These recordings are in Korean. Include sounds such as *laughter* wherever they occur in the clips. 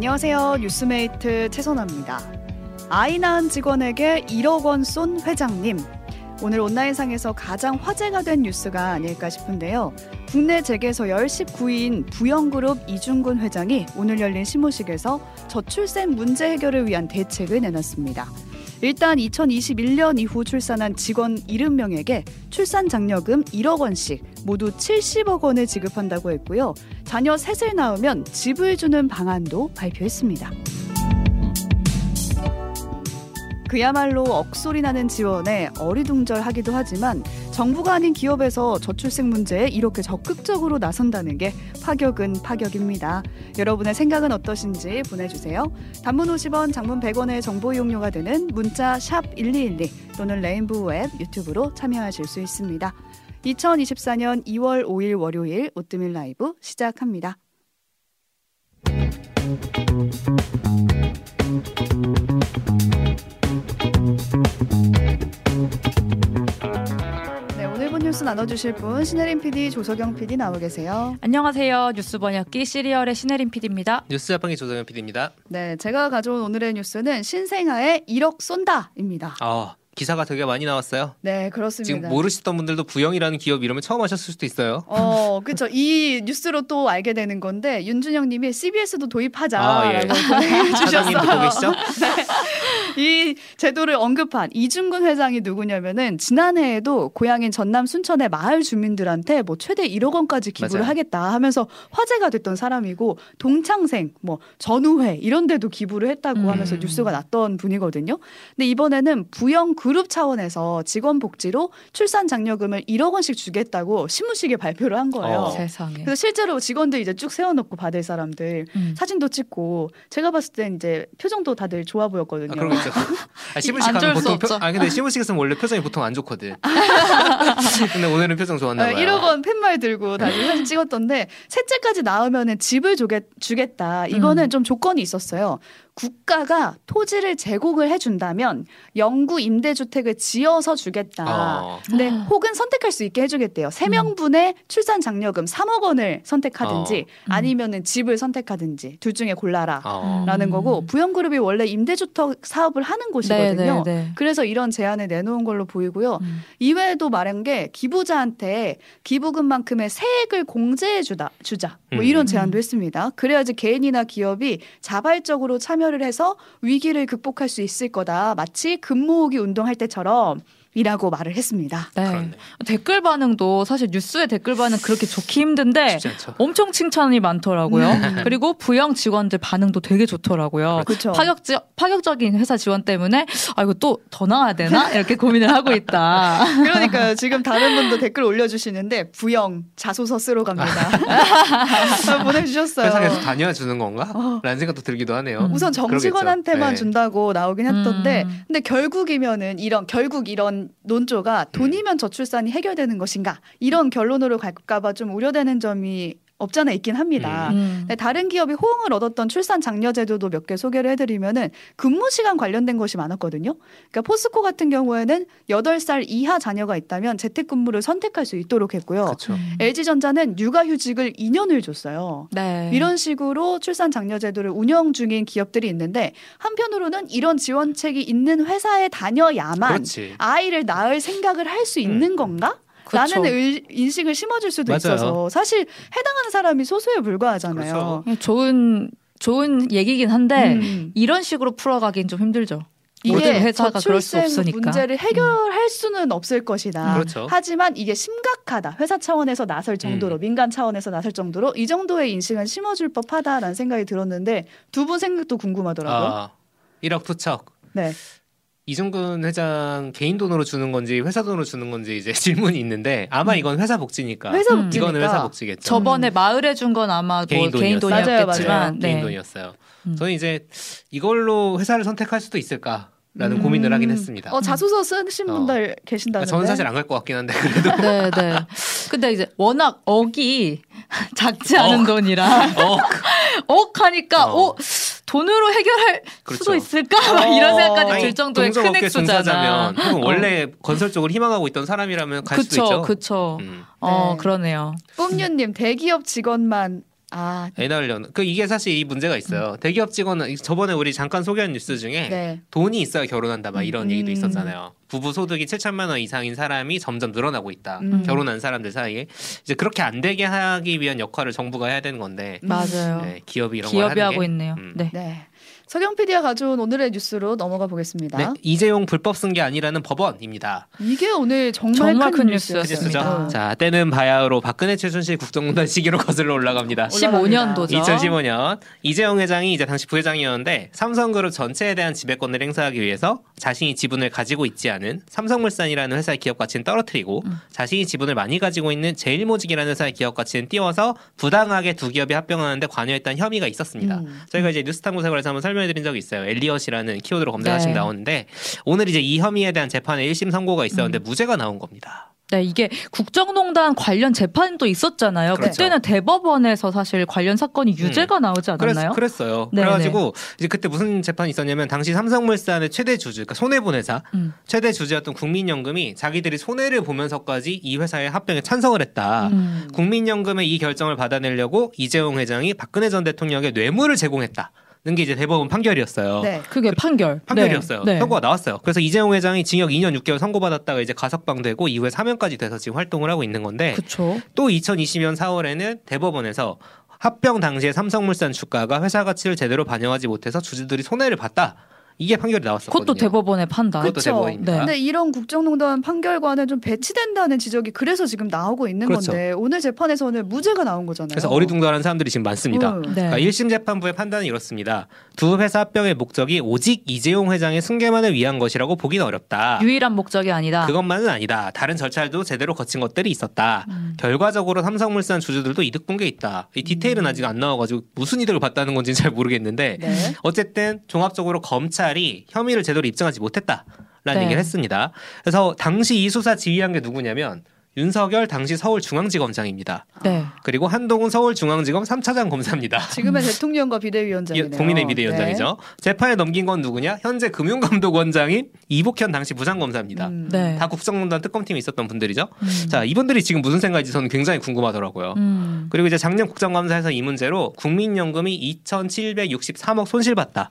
안녕하세요. 뉴스메이트 최선아입니다. 아이 낳은 직원에게 1억 원 쏜 회장님. 오늘 온라인상에서 가장 화제가 된 뉴스가 아닐까 싶은데요. 국내 재계서열 19위인 부영그룹 이중근 회장이 오늘 열린 시무식에서 저출생 문제 해결을 위한 대책을 내놨습니다. 일단 2021년 이후 출산한 직원 70명에게 출산 장려금 1억 원씩 모두 70억 원을 지급한다고 했고요. 자녀 셋을 낳으면 집을 주는 방안도 발표했습니다. 그야말로 억소리 나는 지원에 어리둥절하기도 하지만 정부가 아닌 기업에서 저출생 문제에 이렇게 적극적으로 나선다는 게 파격은 파격입니다. 여러분의 생각은 어떠신지 보내주세요. 단문 50원, 장문 100원의 정보 이용료가 되는 문자 샵1212 또는 레인보우 앱 유튜브로 참여하실 수 있습니다. 2024년 2월 5일 월요일 오뜨밀 라이브 시작합니다. 뉴스 나눠주실 분 신혜림 PD, 조석영 PD 나오 계세요. 안녕하세요. 뉴스 번역기 시리얼의 신혜림 PD입니다. 뉴스 자판기 조석영 PD입니다. 네, 제가 가져온 오늘의 뉴스는 신생아의 1억 쏜다입니다. 아, 기사가 되게 많이 나왔어요. 네, 그렇습니다. 지금 모르시던 분들도 부영이라는 기업 이름을 처음 하셨을 수도 있어요. 어, 그렇죠. 이 뉴스로 또 알게 되는 건데 윤준영님이 CBS도 도입하자라고 아, 예. *laughs* 계시죠? *laughs* 네. 이 제도를 언급한 이중근 회장이 누구냐면은 지난해에도 고향인 전남 순천의 마을 주민들한테 뭐 최대 1억 원까지 기부를 맞아요. 하겠다 하면서 화제가 됐던 사람이고 동창생 뭐 전우회 이런 데도 기부를 했다고 음. 하면서 뉴스가 났던 분이거든요. 근데 이번에는 부영 그룹 차원에서 직원 복지로 출산 장려금을 1억 원씩 주겠다고 신무식에 발표를 한 거예요. 어. 세상에. 그래서 실제로 직원들 이제 쭉 세워놓고 받을 사람들 음. 사진도 찍고 제가 봤을 땐 이제 표정도 다들 좋아 보였거든요. 아, 있죠. *laughs* 아, 시무식 가면 보통 표, 아 근데 시무식에서는 원래 표정이 보통 안 좋거든. *laughs* 근데 오늘은 표정 좋았나 봐요. 1억 원 팻말 들고 다시 사진 찍었던데 셋째까지 나오면은 집을 주겠, 주겠다. 이거는 음. 좀 조건이 있었어요. 국가가 토지를 제공을 해준다면 영구 임대 주택을 지어서 주겠다. 어. 근데 혹은 선택할 수 있게 해주겠대요. 세 명분의 음. 출산 장려금 3억 원을 선택하든지 어. 음. 아니면은 집을 선택하든지 둘 중에 골라라라는 어. 거고 부영그룹이 원래 임대주택 사업을 하는 곳이거든요. 네네네. 네, 네. 그래서 이런 제안을 내놓은 걸로 보이고요. 음. 이외에도 말한 게 기부자한테 기부금만큼의 세액을 공제해 주다 주자 뭐 이런 음. 제안도 했습니다. 그래야지 개인이나 기업이 자발적으로 참여 참여를 해서 위기를 극복할 수 있을 거다. 마치 금모으기 운동 할 때처럼 이라고 말을 했습니다. 네. 그렇네. 댓글 반응도 사실 뉴스의 댓글 반응 그렇게 좋기 힘든데 엄청 칭찬이 많더라고요. 음. *laughs* 그리고 부영 직원들 반응도 되게 좋더라고요. 그렇죠. 파격적 파격적인 회사 지원 때문에 아 이거 또 더 나와야 되나 *laughs* 이렇게 고민을 하고 있다. *laughs* 그러니까요. 지금 다른 분도 댓글 올려주시는데 부영 자소서 쓰러 갑니다. 보내주셨어요. 회사에서 다녀 주는 건가? 어. 라는 생각도 들기도 하네요. 우선 정직원한테만 네. 준다고 나오긴 했던데 음. 근데 결국이면은 이런 결국 이런 논조가 돈이면 저출산이 해결되는 것인가? 이런 결론으로 갈까봐 좀 우려되는 점이 없잖아 있긴 합니다. 음. 음. 다른 기업이 호응을 얻었던 출산 장려 제도도 몇 개 소개를 해드리면은 근무 시간 관련된 것이 많았거든요. 그러니까 포스코 같은 경우에는 8살 이하 자녀가 있다면 재택근무를 선택할 수 있도록 했고요. 그쵸. 음. LG전자는 육아휴직을 2년을 줬어요. 네. 이런 식으로 출산 장려 제도를 운영 중인 기업들이 있는데 한편으로는 이런 지원책이 있는 회사에 다녀야만 그렇지. 아이를 낳을 생각을 할 수 있는 음. 건가? 라는 의, 인식을 심어줄 수도 맞아요. 있어서 사실 해당하는 사람이 소수에 불과하잖아요. 그렇죠. 예, 좋은 좋은 얘기긴 한데 음. 이런 식으로 풀어가긴 좀 힘들죠. 이게 회사가 그럴 수 없으니까 문제를 해결할 음. 수는 없을 것이다. 그렇죠. 하지만 이게 심각하다. 회사 차원에서 나설 정도로 음. 민간 차원에서 나설 정도로 이 정도의 인식은 심어줄 법하다라는 생각이 들었는데 두 분 생각도 궁금하더라고요. 아, 1억 투척. 네. 이중근 회장 개인 돈으로 주는 건지 회사 돈으로 주는 건지 이제 *laughs* 질문이 있는데 아마 음. 이건 회사 복지니까. 회사 복지니까. 이거는 회사 복지겠죠. 저번에 음. 마을에 준 건 아마 개인, 뭐 개인 돈이었겠지만 맞아요, 맞아요. 네. 개인 돈이었어요. 음. 저는 이제 이걸로 회사를 선택할 수도 있을까? 라는 음. 고민을 하긴 했습니다. 어, 자소서 쓰신 어. 분들 계신다는데. 저는 사실 안 갈 것 같긴 한데 그래도. 네, 네. *laughs* 근데 이제 워낙 억이 *laughs* 작지 않은 억. 돈이라 억. *laughs* 억 하니까 어. 어. 돈으로 해결할 그렇죠. 수도 있을까? *laughs* 어. 이런 생각까지 들 정도의 큰 액수잖아. 혹은 원래 어. 건설 쪽을 희망하고 있던 사람이라면 갈 그쵸, 수도 있죠. 그렇죠. 음. 어, 네. 그러네요. 뿜유님 대기업 직원만 아, 애 낳으려는 그 이게 사실 이 문제가 있어요. 음. 대기업 직원은 저번에 우리 잠깐 소개한 뉴스 중에 네. 돈이 있어야 결혼한다 막 이런 음. 얘기도 있었잖아요. 부부 소득이 7천만 원 이상인 사람이 점점 늘어나고 있다. 음. 결혼한 사람들 사이에 이제 그렇게 안 되게 하기 위한 역할을 정부가 해야 되는 건데 맞아요. 네, 기업이 이런 기업이 걸 하고 있네요. 음. 네. 네. 서경 PD가 가져온 오늘의 뉴스로 넘어가 보겠습니다. 네, 이재용 불법 승계 아니라는 법원입니다. 이게 오늘 정말, 정말 큰, 뉴스였습니다. 자, 때는 바야흐로 박근혜 최순실 국정농단 시기로 *laughs* 거슬러 올라갑니다. 15년도죠. 2015년 이재용 회장이 이제 당시 부회장이었는데 삼성그룹 전체에 대한 지배권을 행사하기 위해서 자신이 지분을 가지고 있지 않은 삼성물산이라는 회사의 기업 가치는 떨어뜨리고 음. 자신이 지분을 많이 가지고 있는 제일모직이라는 회사의 기업 가치는 띄워서 부당하게 두 기업이 합병하는데 관여했다는 혐의가 있었습니다. 음. 저희가 이제 뉴스탐구생활에서 한번 설명 설명해드린 적이 있어요. 엘리엇이라는 키워드로 검색하시면 네. 나오는데 오늘 이제 이 혐의에 대한 재판에 1심 선고가 있었는데 음. 무죄가 나온 겁니다. 네, 이게 국정농단 관련 재판도 있었잖아요. 그렇죠. 그때는 대법원에서 사실 관련 사건이 유죄가 음. 나오지 않았나요? 그랬, 어요 네, 그래가지고 네. 이제 그때 무슨 재판이 있었냐면 당시 삼성물산의 최대 주주, 그러니까 손해본 회사 음. 최대 주주였던 국민연금이 자기들이 손해를 보면서까지 이 회사의 합병에 찬성을 했다. 음. 국민연금의 이 결정을 받아내려고 이재용 회장이 박근혜 전 대통령에게 뇌물을 제공했다. 는게 이제 대법원 판결이었어요. 네. 그게 판결. 판결이었어요. 네. 선고가 나왔어요. 그래서 이재용 회장이 징역 2년 6개월 선고받았다가 이제 가석방되고 이후에 사면까지 돼서 지금 활동을 하고 있는 건데 그쵸. 또 2020년 4월에는 대법원에서 합병 당시에 삼성물산 주가가 회사 가치를 제대로 반영하지 못해서 주주들이 손해를 봤다. 이게 판결이 나왔었거든요. 그것도 대법원의 판단. 대법원입니다. 네. 근데 이런 국정농단 판결과는 좀 배치된다는 지적이 그래서 지금 나오고 있는 그렇죠. 건데 오늘 재판에서는 무죄가 나온 거잖아요. 그래서 어리둥절한 사람들이 지금 많습니다. 음. 네. 그러니까 1심 재판부의 판단은 이렇습니다. 두 회사 합병의 목적이 오직 이재용 회장의 승계만을 위한 것이라고 보기는 어렵다. 유일한 목적이 아니다. 그것만은 아니다. 다른 절차도 제대로 거친 것들이 있었다. 음. 결과적으로 삼성물산 주주들도 이득 본 게 있다. 이 디테일은 음. 아직 안 나와가지고 무슨 이득을 봤다는 건지는 잘 모르겠는데 네. 어쨌든 종합적으로 검찰 검찰이 혐의를 제대로 입증하지 못했다라는 네. 얘기를 했습니다. 그래서 당시 이 수사 지휘한 게 누구냐면 윤석열 당시 서울중앙지검장입니다. 네. 그리고 한동훈 서울중앙지검 3차장 검사입니다. 지금의 *laughs* 대통령과 비대위원장이네요. 국민의 비대위원장이죠. 네. 재판에 넘긴 건 누구냐? 현재 금융감독원장인 이복현 당시 부장검사입니다. 음. 네. 다 국정농단 특검팀에 있었던 분들이죠. 음. 자, 이분들이 지금 무슨 생각인지 저는 굉장히 궁금하더라고요. 음. 그리고 이제 작년 국정감사에서 이 문제로 국민연금이 2,763억 손실봤다.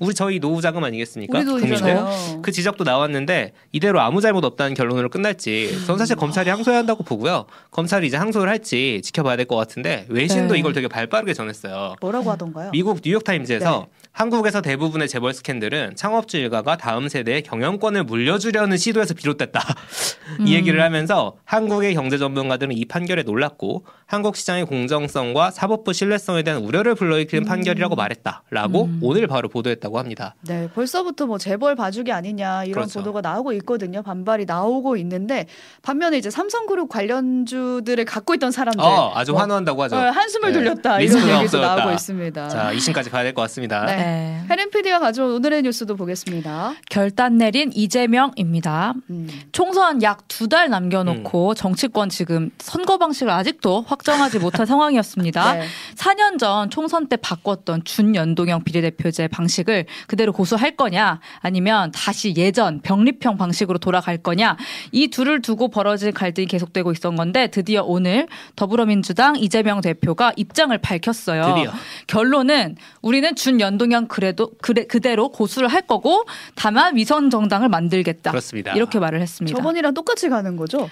음. 우리 저희 노후 자금 아니겠습니까? 국민들. 그 지적도 나왔는데 이대로 아무 잘못 없다는 결론으로 끝날지 저는 사실 검찰 검찰이 항소해야 한다고 보고요. 검찰이 이제 항소를 할지 지켜봐야 될 것 같은데 외신도 네. 이걸 되게 발빠르게 전했어요. 뭐라고 하던가요? 미국 뉴욕 타임즈에서 네. 한국에서 대부분의 재벌 스캔들은 창업주 일가가 다음 세대에 경영권을 물려주려는 시도에서 비롯됐다. *laughs* 음. 이 얘기를 하면서 한국의 경제 전문가들은 이 판결에 놀랐고 한국 시장의 공정성과 사법부 신뢰성에 대한 우려를 불러일으키는 음. 판결이라고 말했다라고 음. 오늘 바로 보도했다고 합니다. 네, 벌써부터 뭐 재벌 봐주기 아니냐 이런 그렇죠. 보도가 나오고 있거든요. 반발이 나오고 있는데 반면에 이제 삼성그룹 관련주들을 갖고 있던 사람들 어, 아주 뭐, 환호한다고 하죠. 어, 한숨을 네. 돌렸다 이런 얘기도 없어졌다. 나오고 있습니다. 자, 2심까지 봐야 될 것 같습니다. *laughs* 네. 네. 헤렌 PD가 가져온 오늘의 뉴스도 보겠습니다. 결단 내린 이재명입니다. 음. 총선 약 두 달 남겨놓고 음. 정치권 지금 선거 방식을 아직도 확정하지 못한 *laughs* 상황이었습니다. 네. 4년 전 총선 때 바꿨던 준연동형 비례대표제 방식을 그대로 고수할 거냐 아니면 다시 예전 병립형 방식으로 돌아갈 거냐 이 둘을 두고 벌어진 갈등이 계속되고 있었던 건데 드디어 오늘 더불어민주당 이재명 대표가 입장을 밝혔어요. 드디어. 결론은 우리는 준연동 형 그래도 그래, 그대로 고수를 할 거고 다만 위선 정당을 만들겠다. 그렇습니다. 이렇게 말을 했습니다. 저번이랑 똑같이 가는 거죠?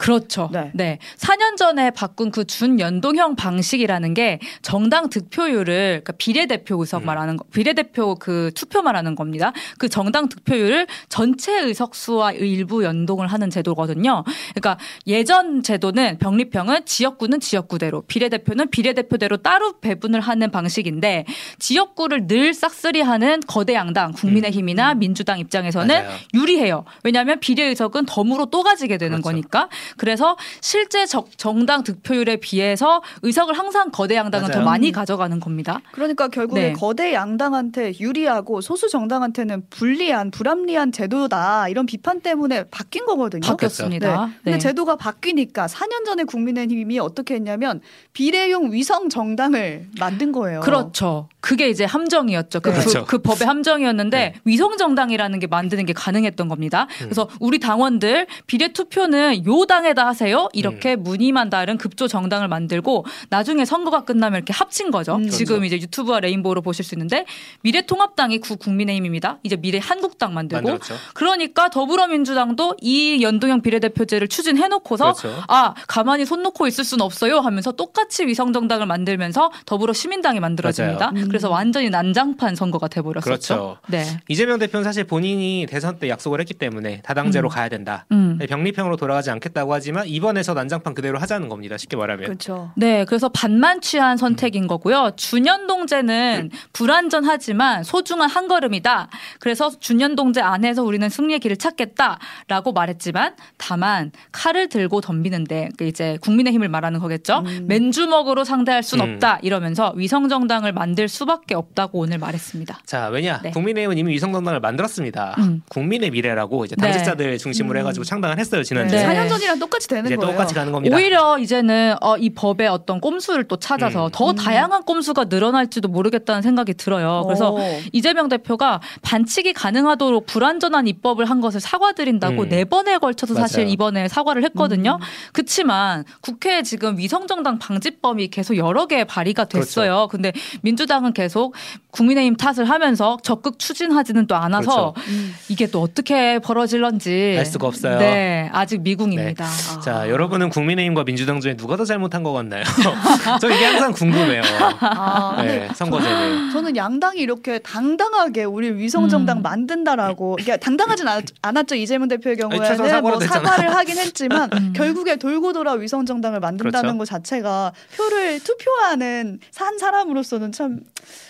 그렇죠. 네. 네. 4년 전에 바꾼 그 준연동형 방식이라는 게 정당 득표율을 그러니까 비례대표 의석 음. 말하는 거, 비례대표 그 투표 말하는 겁니다. 그 정당 득표율을 전체 의석수와 일부 연동을 하는 제도거든요. 그러니까 예전 제도는 병립형은 지역구는 지역구대로, 비례대표는 비례대표대로 따로 배분을 하는 방식인데 지역구를 늘 싹쓸이하는 거대 양당 국민의힘이나 음. 민주당 입장에서는 맞아요. 유리해요. 왜냐하면 비례 의석은 덤으로 또 가지게 되는 그렇죠. 거니까. 그래서 실제 정당 득표율에 비해서 의석을 항상 거대 양당은 맞아요. 더 많이 가져가는 겁니다. 그러니까 결국에 네. 거대 양당한테 유리하고 소수 정당한테는 불리한 불합리한 제도다 이런 비판 때문에 바뀐 거거든요. 바뀌었습니다. 네. 근데 네. 제도가 바뀌니까 4년 전에 국민의힘이 어떻게 했냐면 비례용 위성 정당을 만든 거예요. 그렇죠. 그게 이제 함정이었죠. 그, 네. 그, 그, 법의 함정이었는데 네. 위성 정당이라는 게 만드는 게 가능했던 겁니다. 음. 그래서 우리 당원들 비례 투표는 요 당에다 하세요. 이렇게 음. 무늬만 다른 급조 정당을 만들고 나중에 선거가 끝나면 이렇게 합친 거죠. 음. 지금 그렇죠. 이제 유튜브와 레인보우로 보실 수 있는데 미래통합당이 구 국민의힘입니다. 이제 미래 한국당 만들고 만들었죠. 그러니까 더불어민주당도 이 연동형 비례대표제를 추진해 놓고서 그렇죠. 아 가만히 손 놓고 있을 수는 없어요 하면서 똑같이 위성 정당을 만들면서 더불어 시민당이 만들어집니다. 음. 그래서 완전히 난장판 선거가 돼버렸었죠. 그렇죠. 네. 이재명 대표는 사실 본인이 대선 때 약속을 했기 때문에 다당제로 음. 가야 된다. 음. 네, 병리평으로 돌아가지 않겠다고 하지만 이번에서 난장판 그대로 하자는 겁니다. 쉽게 말하면. 그렇죠. 네, 그래서 반만 취한 선택인 거고요. 준연동제는 불안전하지만 소중한 한 걸음이다. 그래서 준연동제 안에서 우리는 승리의 길을 찾겠다라고 말했지만 다만 칼을 들고 덤비는데 그 이제 국민의힘을 말하는 거겠죠. 음. 맨주먹으로 상대할 순 음. 없다 이러면서 위성정당을 만들 수 밖에 없다고 오늘 말했습니다. 자 왜냐 네. 국민의힘은 이미 위성정당을 만들었습니다. 음. 국민의 미래라고 이제 당직자들 네. 중심으로 음. 해가지고 창당을 했어요 지난주에. 네. 4년 전이랑 똑같이 되는 이제 거예요. 똑같이 가는 겁니다. 오히려 이제는 어, 이 법의 어떤 꼼수를 또 찾아서 음. 더 음. 다양한 꼼수가 늘어날지도 모르겠다는 생각이 들어요. 그래서 오. 이재명 대표가 반칙이 가능하도록 불완전한 입법을 한 것을 사과드린다고 음. 네 번에 걸쳐서 맞아요. 사실 이번에 사과를 했거든요. 음. 그렇지만 국회에 지금 위성정당 방지법이 계속 여러 개 발의가 됐어요. 그렇죠. 근데 민주당은 계속 국민의힘 탓을 하면서 적극 추진하지는 또 않아서 그렇죠. 음. 이게 또 어떻게 벌어질런지 알 수가 없어요. 네, 아직 미궁입니다. 네. 아. 자, 여러분은 국민의힘과 민주당 중에 누가 더 잘못한 것 같나요? *laughs* 저 이게 항상 궁금해요. 아, 네, 선거제는. 저는 양당이 이렇게 당당하게 우리 위성 정당 음. 만든다라고 이게 당당하진 않았, 죠 이재명 대표의 경우에는 아니, 뭐 사과를 하긴 했지만 *laughs* 음. 결국에 돌고 돌아 위성 정당을 만든다는 그렇죠. 것 자체가 표를 투표하는 산 사람으로서는 참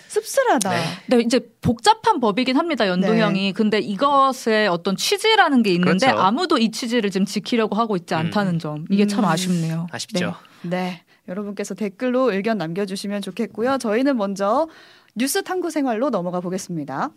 씁쓸하다. 네. 네. 이제 복잡한 법이긴 합니다. 연동형이. 네. 근데 이것의 어떤 취지라는 게 있는데 그렇죠. 아무도 이 취지를 지금 지키려고 하고 있지 음. 않다는 점. 이게 참 음. 아쉽네요. 아쉽죠. 네. 네. 여러분께서 댓글로 의견 남겨주시면 좋겠고요. 저희는 먼저 뉴스 탐구 생활로 넘어가 보겠습니다.